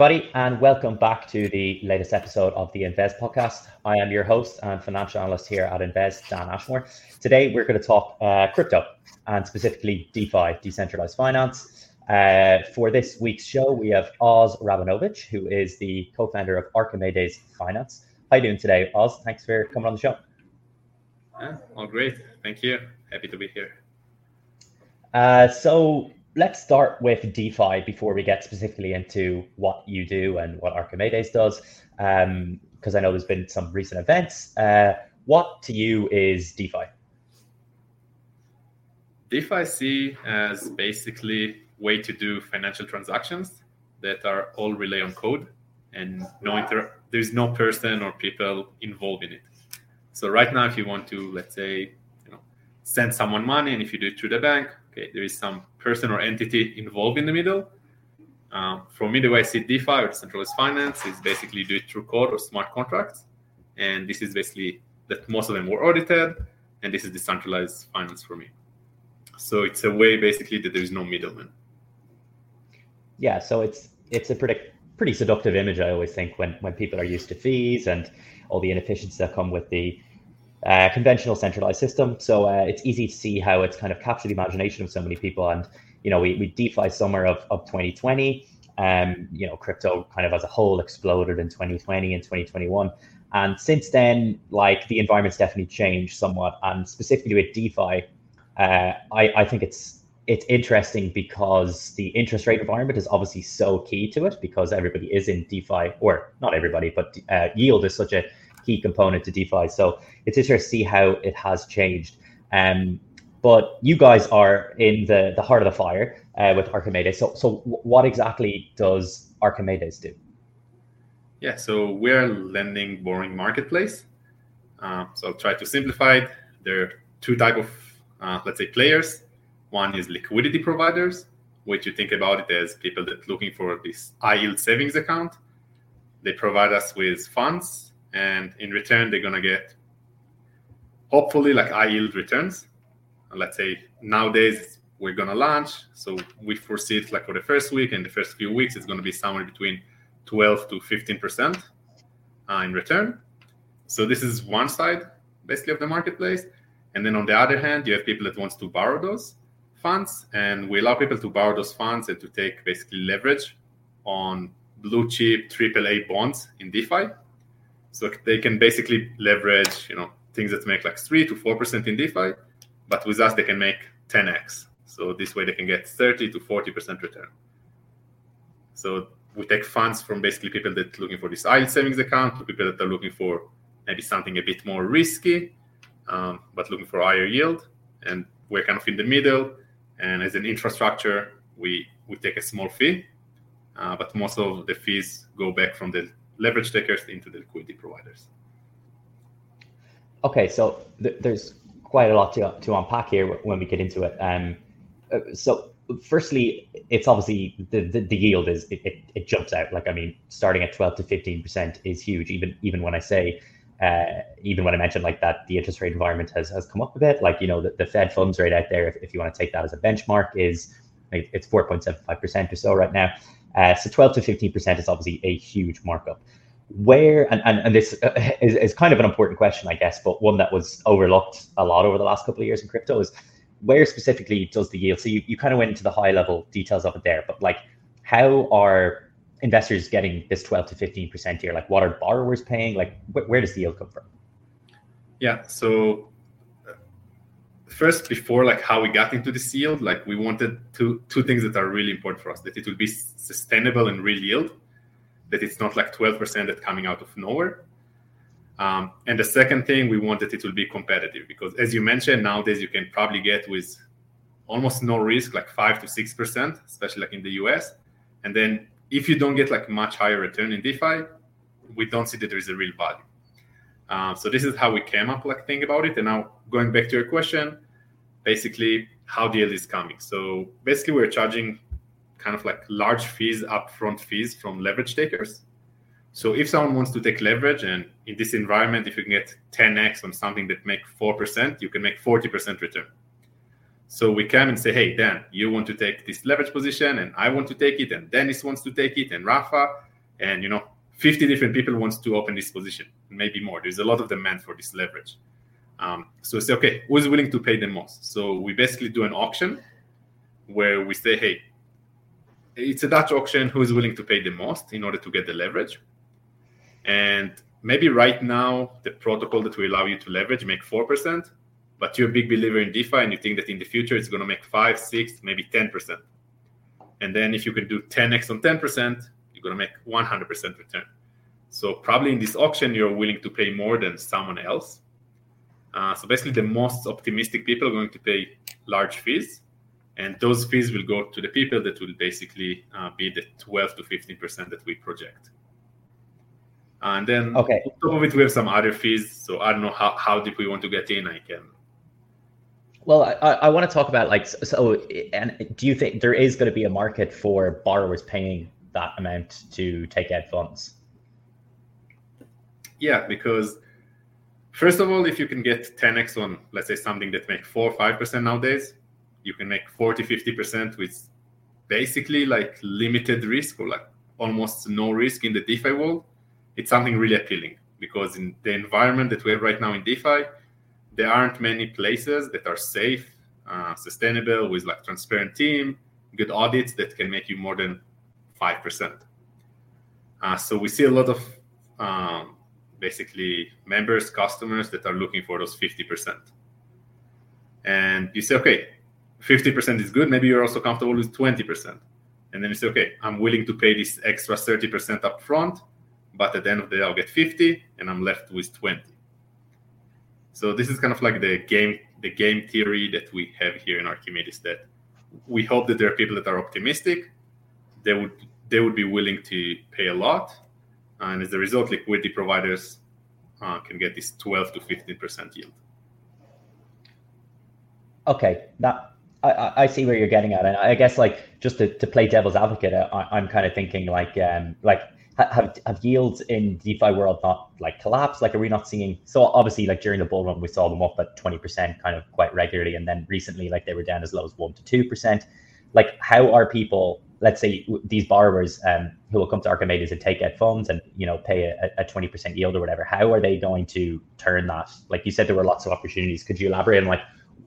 Everybody, and welcome back to the latest episode of the Invezz podcast. I am your host and financial analyst here at Invezz, Dan Ashmore. Today, we're going to talk uh, crypto and specifically DeFi, decentralized finance. Uh, for this week's show, we have Oz Rabinovitch, who is the co founder of Archimedes Finance. How you doing today, Oz? Thanks for coming on the show. Yeah, all great. Thank you. Happy to be here. Uh, so, let's start with DeFi before we get specifically into what you do and what Archimedes does, because um, I know there's been some recent events. Uh, what to you is DeFi? DeFi see as basically way to do financial transactions that are all rely on code and no inter- there's no person or people involved in it. So right now, if you want to, let's say, you know, send someone money, and if you do it through the bank, okay, there is some person or entity involved in the middle. Um, for me, the way I see DeFi or decentralized finance is basically do it through code or smart contracts. And this is basically that most of them were audited, and this is decentralized finance for me. So it's a way basically that there is no middleman. Yeah, so it's it's a pretty pretty seductive image. I always think when when people are used to fees and all the inefficiencies that come with the uh, conventional centralized system. So uh, it's easy to see how it's kind of captured the imagination of so many people. And you know, we we DeFi summer of of 2020. Um, you know, crypto kind of as a whole exploded in 2020 and 2021. And since then, like the environment's definitely changed somewhat. And specifically with DeFi, uh, I, I think it's it's interesting because the interest rate environment is obviously so key to it because everybody is in DeFi, or not everybody, but uh, yield is such a key component to DeFi. So it's interesting to see how it has changed. Um, but you guys are in the, the heart of the fire uh, with Archimedes. So, so what exactly does Archimedes do? Yeah, so we're lending borrowing marketplace. Uh, so I'll try to simplify it. There are two type of, uh, let's say, players. One is liquidity providers, which you think about it as people that looking for this high yield savings account. They provide us with funds and in return they're gonna get hopefully like high yield returns. Let's say nowadays we're gonna launch, so we foresee it like for the first week and the first few weeks it's gonna be somewhere between 12 to 15 percent uh, in return. So this is one side basically of the marketplace, and then on the other hand you have people that wants to borrow those funds, and we allow people to borrow those funds and to take basically leverage on blue chip AAA bonds in DeFi. So they can basically leverage, you know, things that make like three to four percent in DeFi, but with us they can make 10x. So this way they can get 30 to 40 percent return. So we take funds from basically people that are looking for this IELTS savings account to people that are looking for maybe something a bit more risky, um, but looking for higher yield. And we're kind of in the middle. And as an infrastructure, we we take a small fee, uh, but most of the fees go back from the leverage takers into the liquidity providers. Okay, so th- there's quite a lot to, to unpack here when we get into it. Um, uh, so firstly, it's obviously the, the, the yield is it, it, it, jumps out. Like I mean, starting at 12 to 15 percent is huge. Even even when I say uh, even when I mentioned like that the interest rate environment has, has come up a bit, like you know the, the Fed funds rate out there, if, if you want to take that as a benchmark, is it's 4.75 percent or so right now. Uh, so 12 to 15% is obviously a huge markup. Where, and, and, and this uh, is, is kind of an important question, I guess, but one that was overlooked a lot over the last couple of years in crypto is where specifically does the yield? So you, you kind of went into the high level details of it there, but like how are investors getting this 12 to 15% here? Like what are borrowers paying? Like wh- where does the yield come from? Yeah. So first before like how we got into this yield like we wanted two two things that are really important for us that it will be sustainable and real yield that it's not like 12% that coming out of nowhere. Um, and the second thing we wanted it will be competitive because as you mentioned nowadays you can probably get with almost no risk like 5 to 6% especially like in the us and then if you don't get like much higher return in defi we don't see that there is a real value uh, so this is how we came up like think about it. And now going back to your question, basically how the yield is coming. So basically we're charging kind of like large fees, upfront fees from leverage takers. So if someone wants to take leverage and in this environment, if you can get 10x on something that make 4%, you can make 40% return. So we come and say, hey, Dan, you want to take this leverage position, and I want to take it, and Dennis wants to take it, and Rafa, and you know, 50 different people wants to open this position, maybe more. There's a lot of demand for this leverage. Um, so we say, okay, who's willing to pay the most? So we basically do an auction where we say, hey, it's a Dutch auction. Who is willing to pay the most in order to get the leverage? And maybe right now the protocol that will allow you to leverage make four percent, but you're a big believer in DeFi and you think that in the future it's going to make five, six, maybe ten percent. And then if you can do 10x on 10%, you're going to make 100% return. So probably in this auction, you're willing to pay more than someone else. Uh, so basically, the most optimistic people are going to pay large fees, and those fees will go to the people that will basically uh, be the 12 to 15 percent that we project. And then okay. on top of it, we have some other fees. So I don't know how, how deep we want to get in. I can. Well, I, I want to talk about like so. And do you think there is going to be a market for borrowers paying that amount to take out funds? Yeah, because first of all, if you can get 10x on, let's say, something that makes four or five percent nowadays, you can make 40, 50 percent with basically like limited risk or like almost no risk in the DeFi world it's something really appealing because in the environment that we have right now in DeFi, there aren't many places that are safe, uh, sustainable, with like transparent team, good audits that can make you more than five percent. Uh, so we see a lot of um, basically members, customers that are looking for those fifty percent. And you say, okay, fifty percent is good. Maybe you're also comfortable with twenty percent. And then you say, okay, I'm willing to pay this extra thirty percent up front but at the end of the day, I'll get 50 and I'm left with 20. So this is kind of like the game, the game theory that we have here in Archimedes that we hope that there are people that are optimistic. They would they would be willing to pay a lot, and as a result, liquidity providers uh, can get this 12 to 15 percent yield. Okay, that I, I see where you're getting at, and I guess like just to, to play devil's advocate, I, am kind of thinking like um like have have yields in DeFi world not like collapsed? Like, are we not seeing? So obviously, like during the bull run, we saw them up at twenty percent, kind of quite regularly, and then recently, like they were down as low as one to two percent. Like, how are people? Let's say these borrowers um, who will come to Archimedes and take out funds and you know pay a twenty percent yield or whatever. How are they going to turn that? Like you said, there were lots of opportunities. Could you elaborate on like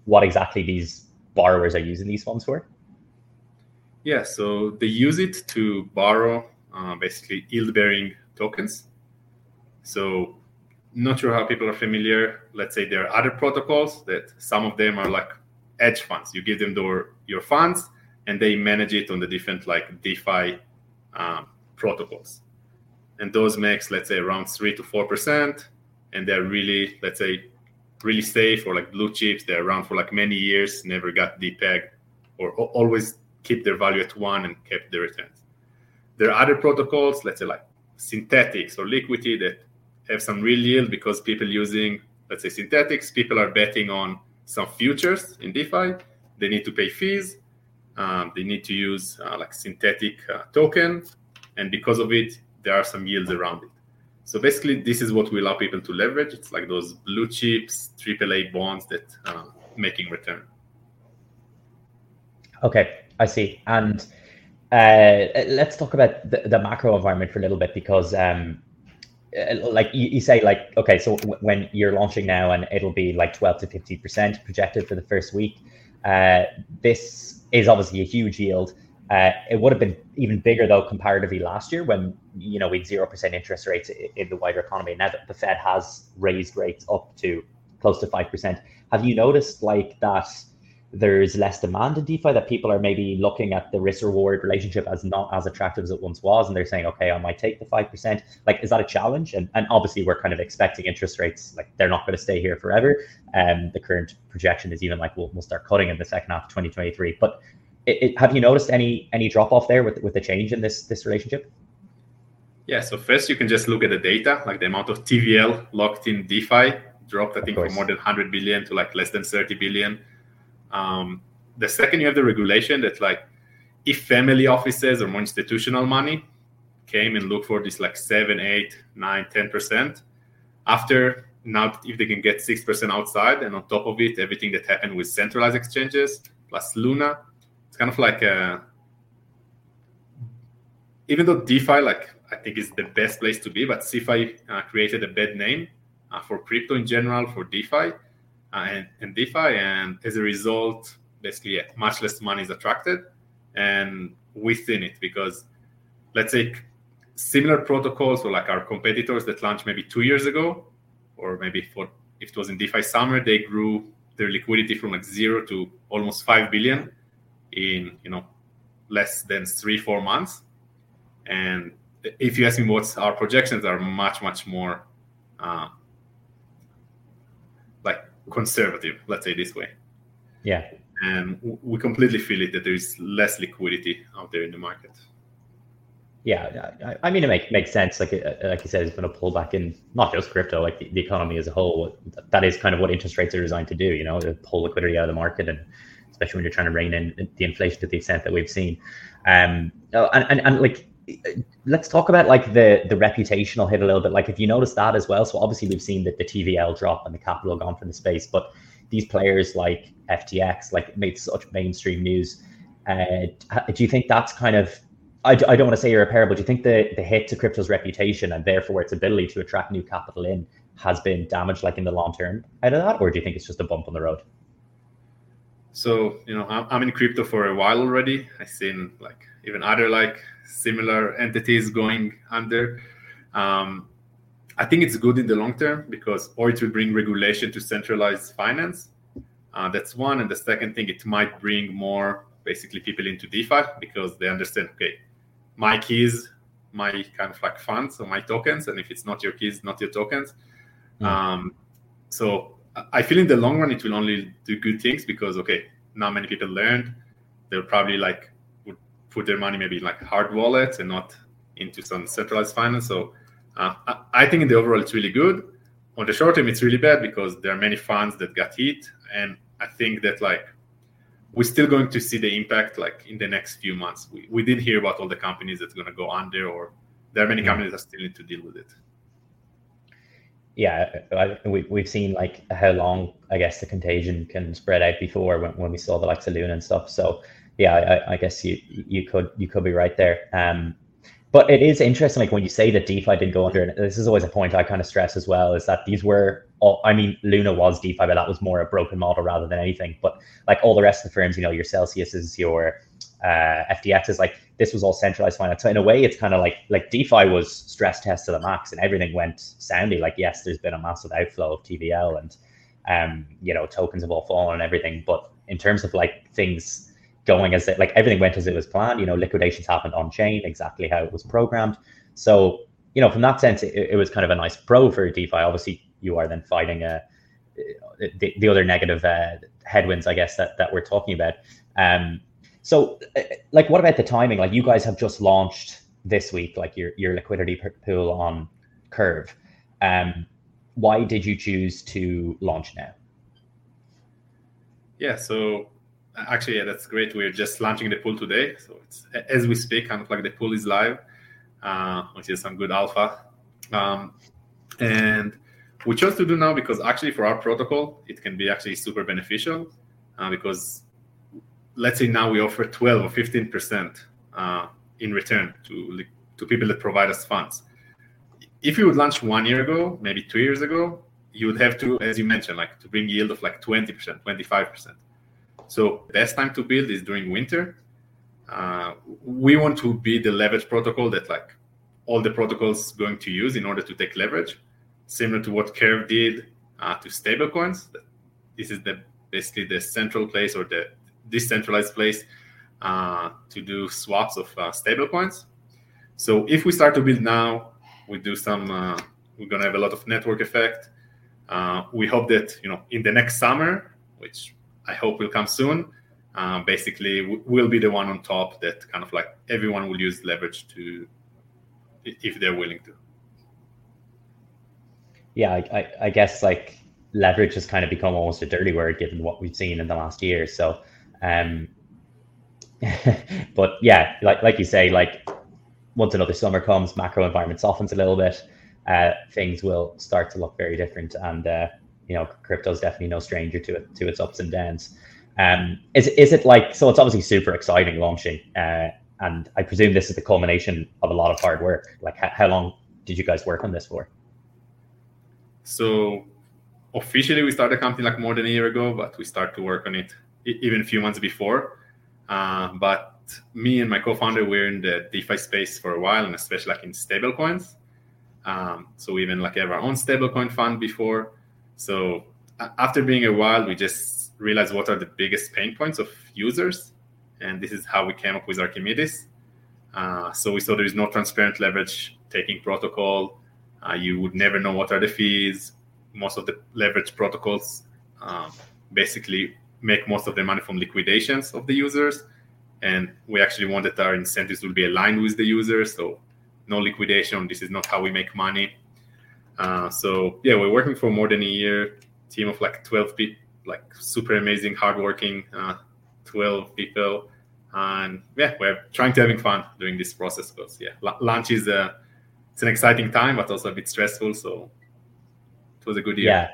what exactly these borrowers are using these funds for? Yeah, so they use it to borrow uh, basically yield bearing tokens. So, not sure how people are familiar. Let's say there are other protocols that some of them are like hedge funds. You give them your, your funds and they manage it on the different like DeFi um, protocols. And those makes, let's say, around three to four percent. And they're really, let's say, really safe or like blue chips. They're around for like many years, never got depeg, or always keep their value at one and kept the returns. There are other protocols, let's say like Synthetix or Liquity that have some real yield because people using, let's say Synthetix, people are betting on some futures in DeFi. They need to pay fees. Um, they need to use uh, like synthetic uh, token, and because of it, there are some yields around it. So basically, this is what we allow people to leverage. It's like those blue chips, AAA bonds that uh, making return. Okay, I see. And uh, let's talk about the, the, macro environment for a little bit because um, uh, like you, you, say like okay so w- when you're launching now and it'll be like 12 to 50 percent projected for the first week uh, this is obviously a huge yield. Uh, it would have been even bigger though comparatively last year when you know we had zero percent interest rates in the wider economy. Now that the fed has raised rates up to close to five percent have you noticed like that there's less demand in DeFi that people are maybe looking at the risk reward relationship as not as attractive as it once was. And they're saying, okay, I might take the 5%. Like, is that a challenge? And, and obviously, we're kind of expecting interest rates, like, they're not going to stay here forever. Um, the current projection is even like we'll, we'll start cutting in the second half of 2023. But it, it, have you noticed any any drop off there with, with the change in this this relationship? Yeah, so first you can just look at the data, like the amount of TVL locked in DeFi dropped, I think, from more than 100 billion to like less than 30 billion um, the second you have the regulation that like if family offices or more institutional money came and look for this like seven, eight, nine, ten percent, after now if they can get six percent outside and on top of it everything that happened with centralized exchanges, plus Luna. It's kind of like a, even though DeFi, like I think, is the best place to be, but CeFi uh, created a bad name uh, for crypto in general, for DeFi and, and DeFi, and as a result, basically, yeah, much less money is attracted, and within it, because let's say similar protocols or like our competitors that launched maybe two years ago, or maybe for if it was in DeFi summer, they grew their liquidity from like zero to almost five billion in you know less than three four months. And if you ask me what our projections are, much much more uh, conservative. Let's say this way. Yeah. And we completely feel it that there is less liquidity out there in the market. Yeah, I, I mean, it make, makes sense. Like, uh, like you said, it's going to pull back in not just crypto, like the, the, economy as a whole. That is kind of what interest rates are designed to do. You know, to pull liquidity out of the market, and especially when you're trying to rein in the inflation to the extent that we've seen. Um, oh, and, and, and like, let's talk about like the the reputational hit a little bit. Like, if you notice that as well. So obviously, we've seen that the TVL drop and the capital gone from the space, but these players like FTX, like made such mainstream news. Uh, do you think that's kind of I, I don't want to say irreparable. Do you think the, the hit to crypto's reputation and therefore its ability to attract new capital in has been damaged, like in the long term, out of that, or do you think it's just a bump on the road? So you know, I'm, I'm in crypto for a while already. I've seen like even other like similar entities going under. Um, I think it's good in the long term because, or it will bring regulation to centralized finance. Uh, that's one, and the second thing, it might bring more basically people into DeFi because they understand. Okay, my keys, my kind of like funds or my tokens, and if it's not your keys, not your tokens. Mm. Um, so I feel in the long run it will only do good things because okay, now many people learned. They'll probably like put their money maybe in like hard wallets and not into some centralized finance. So uh, I think in the overall it's really good. On the short term, it's really bad because there are many funds that got hit, and I think that like we're still going to see the impact like in the next few months. We, we did hear about all the companies that's going to go under, or there are many mm-hmm. companies that still need to deal with it. Yeah, I, we, we've seen like how long I guess the contagion can spread out before when, when we saw the likes of Luna and stuff. So yeah, I, I guess you you could you could be right there. Um, but it is interesting, like when you say that DeFi did go under, and this is always a point I kind of stress as well, is that these were all, I mean, Luna was DeFi, but that was more a broken model rather than anything. But like all the rest of the firms, you know, your Celsius's, your uh, FTXs, like this was all centralized finance. So in a way, it's kind of like like DeFi was stress test to the max, and everything went soundly. Like yes, there's been a massive outflow of TVL, and um, you know, tokens have all fallen and everything. But in terms of like things going as it like everything went as it was planned. You know, liquidations happened on chain exactly how it was programmed. So you know, from that sense, it, it was kind of a nice pro for DeFi. Obviously, you are then fighting uh, the, the other negative uh, headwinds, I guess that that we're talking about. Um, so, uh, like, what about the timing? Like, you guys have just launched this week, like your your liquidity pool on Curve. Um, why did you choose to launch now? Yeah, so actually, yeah, that's great. We're just launching the pool today, so it's as we speak, kind of like the pool is live, uh, which is some good alpha. Um, and we chose to do now because actually for our protocol, it can be actually super beneficial uh, because let's say now we offer 12 or 15 percent uh, in return to to people that provide us funds. If you would launch one year ago, maybe two years ago, you would have to, as you mentioned, like to bring yield of like 20 percent, 25 percent so best time to build is during winter. Uh, we want to be the leverage protocol that like all the protocols going to use in order to take leverage, similar to what Curve did uh, to stablecoins. This is the basically the central place or the decentralized place uh, to do swaps of uh, stablecoins. So if we start to build now, we do some. Uh, we're gonna have a lot of network effect. Uh, we hope that you know in the next summer, which I hope will come soon. Uh, basically, we'll be the one on top that kind of like everyone will use leverage to, if they're willing to. Yeah, I, I, I guess like leverage has kind of become almost a dirty word given what we've seen in the last year. So, um, but yeah, like like you say, like once another summer comes, macro environment softens a little bit, uh, things will start to look very different, and uh, you know, crypto is definitely no stranger to it to its ups and downs. Um, is is it like so? It's obviously super exciting launching, uh, and I presume this is the culmination of a lot of hard work. Like, how, how long did you guys work on this for? So, officially, we started the company like more than a year ago, but we started to work on it even a few months before. Uh, but me and my co-founder were in the DeFi space for a while, and especially like in stablecoins. Um, so we even like have our own stablecoin fund before. So after being a while, we just realized what are the biggest pain points of users, and this is how we came up with Archimedes. Uh, so we saw there is no transparent leverage taking protocol. Uh, you would never know what are the fees. Most of the leverage protocols um, basically make most of their money from liquidations of the users. And we actually want that our incentives will be aligned with the users. So no liquidation. This is not how we make money. Uh, so yeah, we're working for more than a year. Team of like 12 people, like super amazing, hardworking, uh, 12 people. And yeah, we're trying to having fun doing this process because yeah, launch is a, it's an exciting time, but also a bit stressful. So it was a good year. Yeah.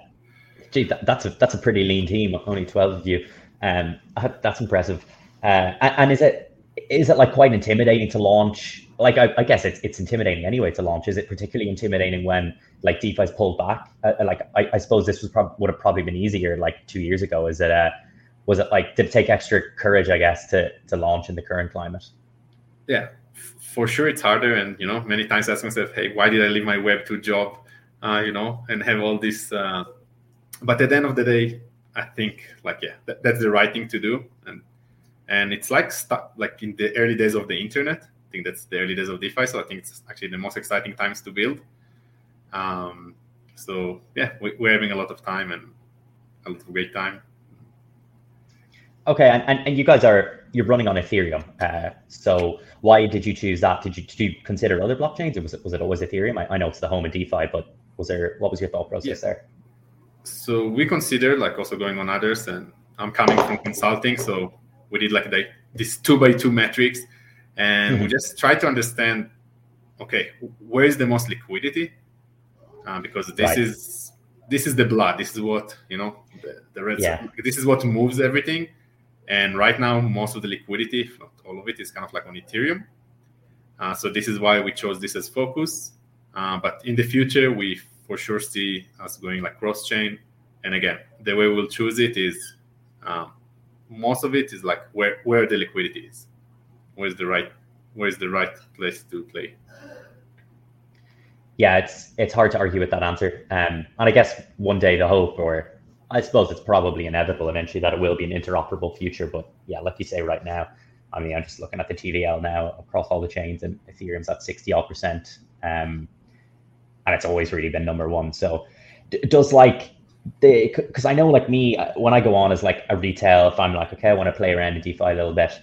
Gee, that, that's a that's a pretty lean team. Only twelve of you. Um, that's impressive. Uh, and, and, is it is it like quite intimidating to launch? Like I, I, guess it's it's intimidating anyway to launch. Is it particularly intimidating when like DeFi's pulled back? Uh, uh, like I, I, suppose this was prob- would have probably been easier like two years ago. Is it uh was it like did it take extra courage? I guess to to launch in the current climate. Yeah, for sure it's harder. And you know, many times I ask myself, hey, why did I leave my Web two job? Uh, you know, and have all this. Uh, but at the end of the day, I think like yeah, that, that's the right thing to do. And it's like like in the early days of the internet. I think that's the early days of DeFi. So I think it's actually the most exciting times to build. Um, so yeah, we, are having a lot of time and a lot of great time. Okay, and, and, and you guys are you're running on Ethereum. Uh, so why did you choose that? Did you did you consider other blockchains, or was it was it always Ethereum? I, I know it's the home of DeFi, but was there what was your thought process yeah. there? So we considered like also going on others, and I'm coming from consulting, so we did like the, this two by two metrics and mm-hmm. we just try to understand okay where is the most liquidity uh, because this right. is this is the blood this is what you know the, the red yeah. this is what moves everything and right now most of the liquidity if not all of it is kind of like on ethereum uh, so this is why we chose this as focus uh, but in the future we for sure see us going like cross chain and again the way we'll choose it is um, most of it is like where where the liquidity is. Where's the right where's the right place to play? Yeah it's it's hard to argue with that answer. Um, and i guess one day the hope or i suppose it's probably inevitable eventually that it will be an interoperable future but yeah like you say right now i mean i'm just looking at the tvl now across all the chains and ethereum's at 60 odd percent um, and it's always really been number one. So d- does like they because I know like me uh, when I go on as like a retail, if I'm like okay, I want to play around in DeFi a little bit.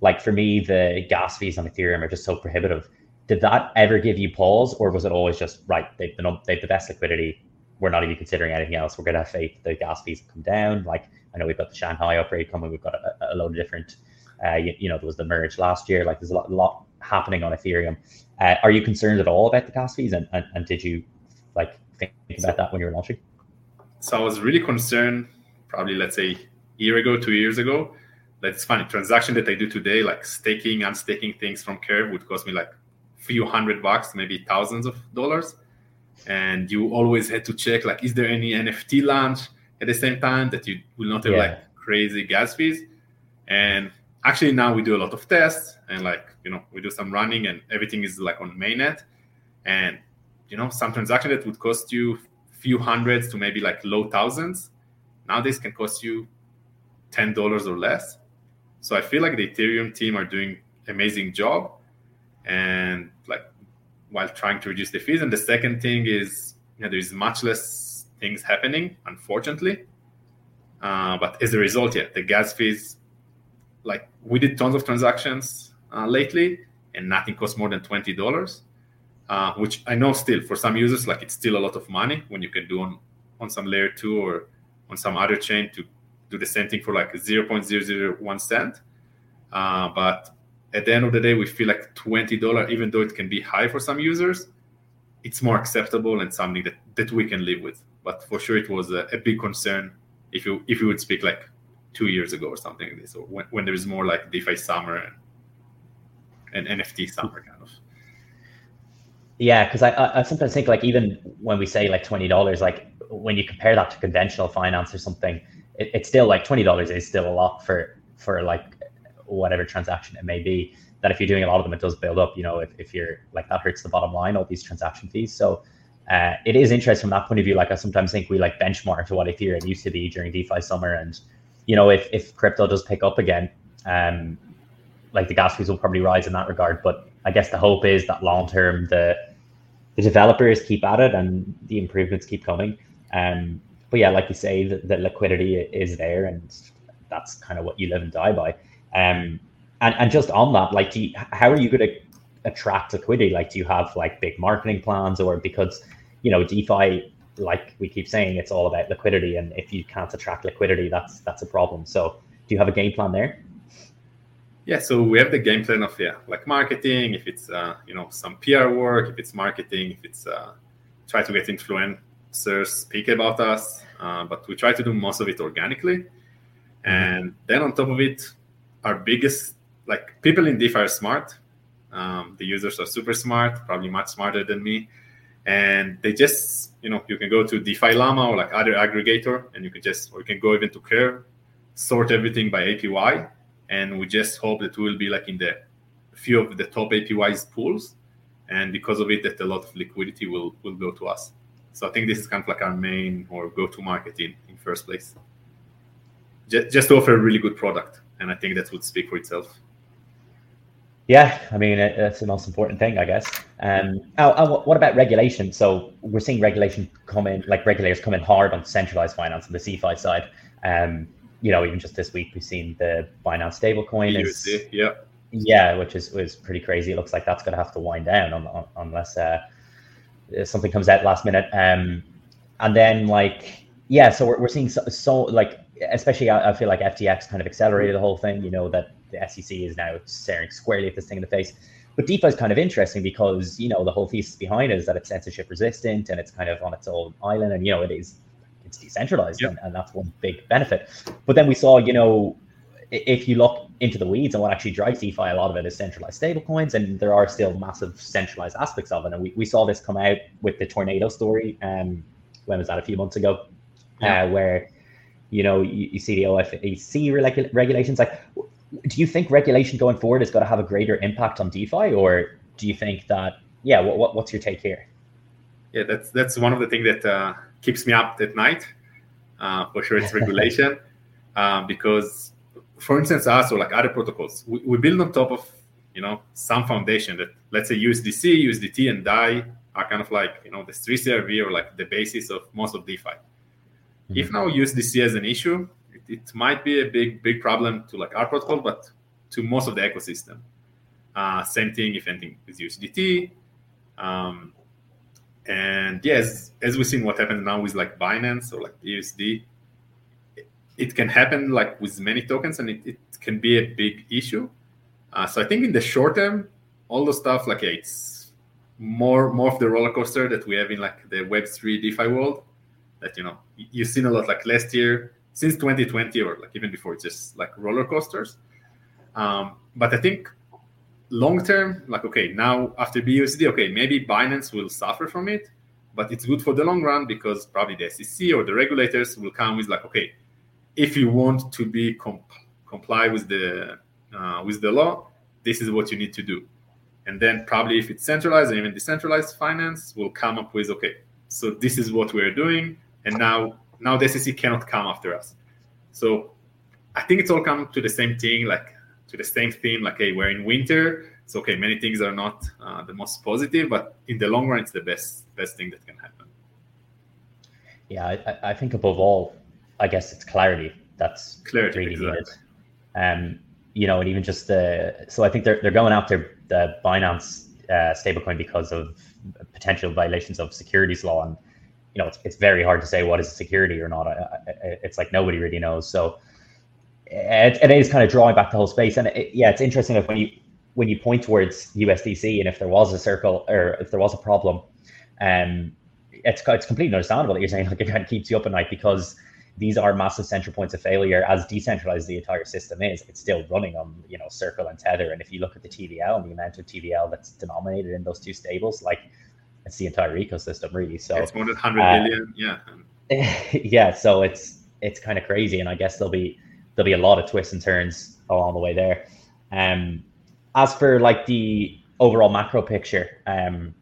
Like for me, the gas fees on Ethereum are just so prohibitive. Did that ever give you pause, or was it always just right? They've the they've the best liquidity. We're not even considering anything else. We're gonna have faith the gas fees come down. Like I know we've got the Shanghai upgrade coming. We've got a, a load of different. Uh, you, you, know, there was the merge last year. Like there's a lot, a lot happening on Ethereum. Uh, are you concerned at all about the gas fees, and, and, and did you like think about that when you were launching? So I was really concerned, probably let's say a year ago, two years ago. That it's funny transaction that I do today, like staking, unstaking things from Curve, would cost me like a few hundred bucks, maybe thousands of dollars. And you always had to check like, is there any NFT launch at the same time that you will not have yeah. like crazy gas fees? And actually now we do a lot of tests and like you know we do some running and everything is like on mainnet and you know some transaction that would cost you few hundreds to maybe like low thousands. Nowadays can cost you $10 or less. So i feel like the ethereum team are doing amazing job and like while trying to reduce the fees. And the second thing is you know, there's much less things happening unfortunately. Uh, but as a result yeah the gas fees like we did tons of transactions uh, lately and nothing costs more than $20 uh, which I know still for some users, like it's still a lot of money when you can do on on some layer two or on some other chain to do the same thing for like 0.001 cent. Uh, but at the end of the day, we feel like $20, even though it can be high for some users, it's more acceptable and something that, that we can live with. But for sure, it was a, a big concern if you if you would speak like two years ago or something like this, or when, when there is more like DeFi summer and, and NFT summer kind of. Yeah, because I, I sometimes think like even when we say like twenty dollars, like when you compare that to conventional finance or something, it, it's still like twenty dollars is still a lot for for like whatever transaction it may be. That if you're doing a lot of them, it does build up. You know, if, if you're like that hurts the bottom line, all these transaction fees. So uh, it is interesting from that point of view. Like I sometimes think we like benchmark to what Ethereum used to be during DeFi summer, and you know, if if crypto does pick up again, um, like the gas fees will probably rise in that regard. But I guess the hope is that long term the the developers keep at it and the improvements keep coming. Um, but yeah, like you say, the, the liquidity is there, and that's kind of what you live and die by. Um, and and just on that, like, you, how are you going to attract liquidity? Like, do you have like big marketing plans, or because you know DeFi, like we keep saying, it's all about liquidity, and if you can't attract liquidity, that's that's a problem. So, do you have a game plan there? Yeah, so we have the game plan of yeah, like marketing. If it's uh, you know some PR work, if it's marketing, if it's uh, try to get influencers speak about us, uh, but we try to do most of it organically. And then on top of it, our biggest like people in DeFi are smart. Um, the users are super smart, probably much smarter than me, and they just you know you can go to DeFi Llama or like other aggregator, and you can just or you can go even to Curve, sort everything by APY and we just hope that we will be like in the few of the top APYs pools, and because of it, that a lot of liquidity will will go to us. So I think this is kind of like our main or go to market in in first place. Just, just to offer a really good product, and I think that would speak for itself. Yeah, I mean that's the most important thing, I guess. Um, oh, oh, what about regulation? So we're seeing regulation come in, like regulators come in hard on centralized finance on the CFI side. Um, you know, even just this week we've seen the Binance stablecoin is USD, yeah, yeah, which is was pretty crazy. It looks like that's going to have to wind down on, on, unless uh, something comes out last minute. Um, and then like yeah, so we're, we're seeing so, so like especially I, I, feel like FTX kind of accelerated the whole thing. You know that the SEC is now staring squarely at this thing in the face. But DeFi is kind of interesting because you know the whole thesis behind it is that it's censorship resistant and it's kind of on its own island, and you know it is it's decentralized, and, and that's one big benefit. But then we saw, you know, if you look into the weeds and what actually drives DeFi, a lot of it is centralized stablecoins, and there are still massive centralized aspects of it. And we, we saw this come out with the tornado story. Um, when was that? A few months ago, yeah. uh, where you know you, you see the OFAC regu- regulations. Like, do you think regulation going forward is going to have a greater impact on DeFi, or do you think that? Yeah, what, what what's your take here? Yeah, that's that's one of the things that uh, keeps me up at night. Uh, for sure, it's regulation um, because, for instance, us or like other protocols, we, we, build on top of you know some foundation that let's say USDC, USDT, and DAI are kind of like you know the three CRV or like the basis of most of DeFi. Mm-hmm. If now USDC is an issue, it, it, might be a big big problem to like our protocol, but to most of the ecosystem. Uh, same thing if anything is USDT. Um, and yes, as we've seen what happens now with like Binance or like USD, it can happen like with many tokens and it, it can be a big issue. Uh, so I think in the short term, all the stuff like yeah, it's more more of the roller coaster that we have in like the Web3 DeFi world. That you know you've seen a lot like last year since 2020 or like even before, it's just like roller coasters. Um, but I think long term, like okay, now after BUSD, okay, maybe Binance will suffer from it, but it's good for the long run because probably the SEC or the regulators will come with like, okay, if you want to be comp- comply with the uh, with the law, this is what you need to do. And then probably if it's centralized and even decentralized finance will come up with okay, so this is what we're doing, and now now the SEC cannot come after us. So I think it's all come to the same thing, like to the same theme like hey we're in winter it's okay many things are not uh, the most positive but in the long run it's the best best thing that can happen. Yeah i, I think above all i guess it's clarity that's clarity really exactly. needed um you know and even just the so i think they're, they're going after the binance uh, stablecoin because of potential violations of securities law and you know it's, it's very hard to say what is a security or not. I, I, it's like nobody really knows. So it, it is kind of drawing back the whole space. And it, yeah, it's interesting if when you when you point towards USDC and if there was a circle or if there was a problem, um, it's it's completely understandable that you're saying like it kind of keeps you up at night because these are massive central points of failure. As decentralized the entire system is, it's still running on you know Circle and Tether. And if you look at the TVL and the amount of TVL that's denominated in those two stables, like it's the entire ecosystem really. So it's more than hundred uh, billion, yeah. yeah, so it's it's kind of crazy, and I guess there'll be there'll be a lot of twists and turns along the way there. Um, as for like the overall macro picture, um,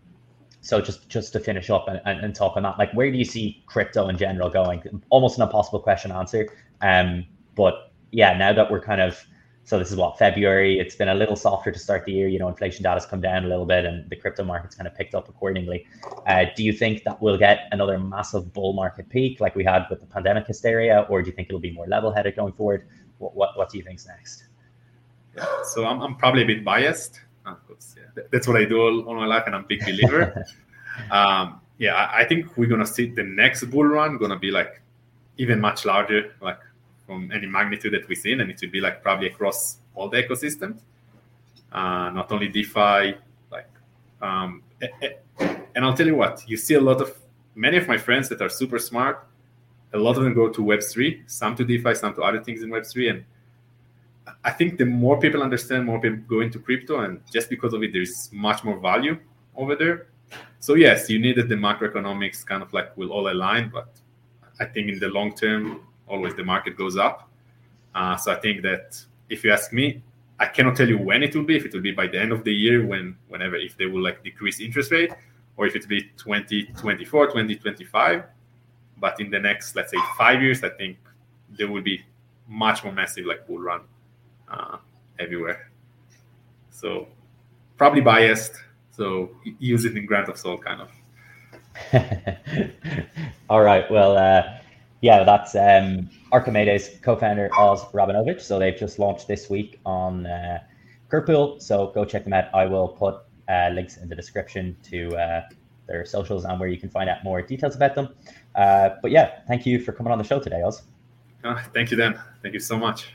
so just just to finish up and, and, and, talk on that, like where do you see crypto in general going? Almost an impossible question answer. Um, but yeah, now that we're kind of so this is what February. It's been a little softer to start the year. You know, inflation data has come down a little bit, and the crypto market's kind of picked up accordingly. Uh, do you think that we'll get another massive bull market peak like we had with the pandemic hysteria, or do you think it'll be more level-headed going forward? What what, what do you think's next? Yeah, so I'm, I'm probably a bit biased. Course, yeah. That's what I do all, all, my life, and I'm a big believer. um, yeah, I think we're gonna see the next bull run gonna be like even much larger, like from any magnitude that we've seen, and it would be like probably across all the ecosystems, uh, not only DeFi, like, um, and I'll tell you what, you see a lot of many of my friends that are super smart. A lot of them go to Web three, some to DeFi, some to other things in Web three, and I think the more people understand, more people go into crypto, and just because of it, there's much more value over there. So yes, you need that the macroeconomics kind of like will all align, but I think in the long term, always the market goes up. Uh, so I think that if you ask me, I cannot tell you when it will be. If it will be by the end of the year, when whenever if they will like decrease interest rate, or if it will be 2024, 2025. But in the next, let's say, five years, I think there will be much more massive like bull run uh, everywhere. So probably biased. So use it in grant of salt, kind of. All right. Well, uh, yeah, that's um, Archimedes co-founder Oz Rabinovitch. So they've just launched this week on uh, Curve pool. So go check them out. I will put uh, links in the description to uh, their socials and where you can find out more details about them. Uh, but yeah, thank you for coming on the show today, Oz. Uh, thank you, Dan. Thank you so much.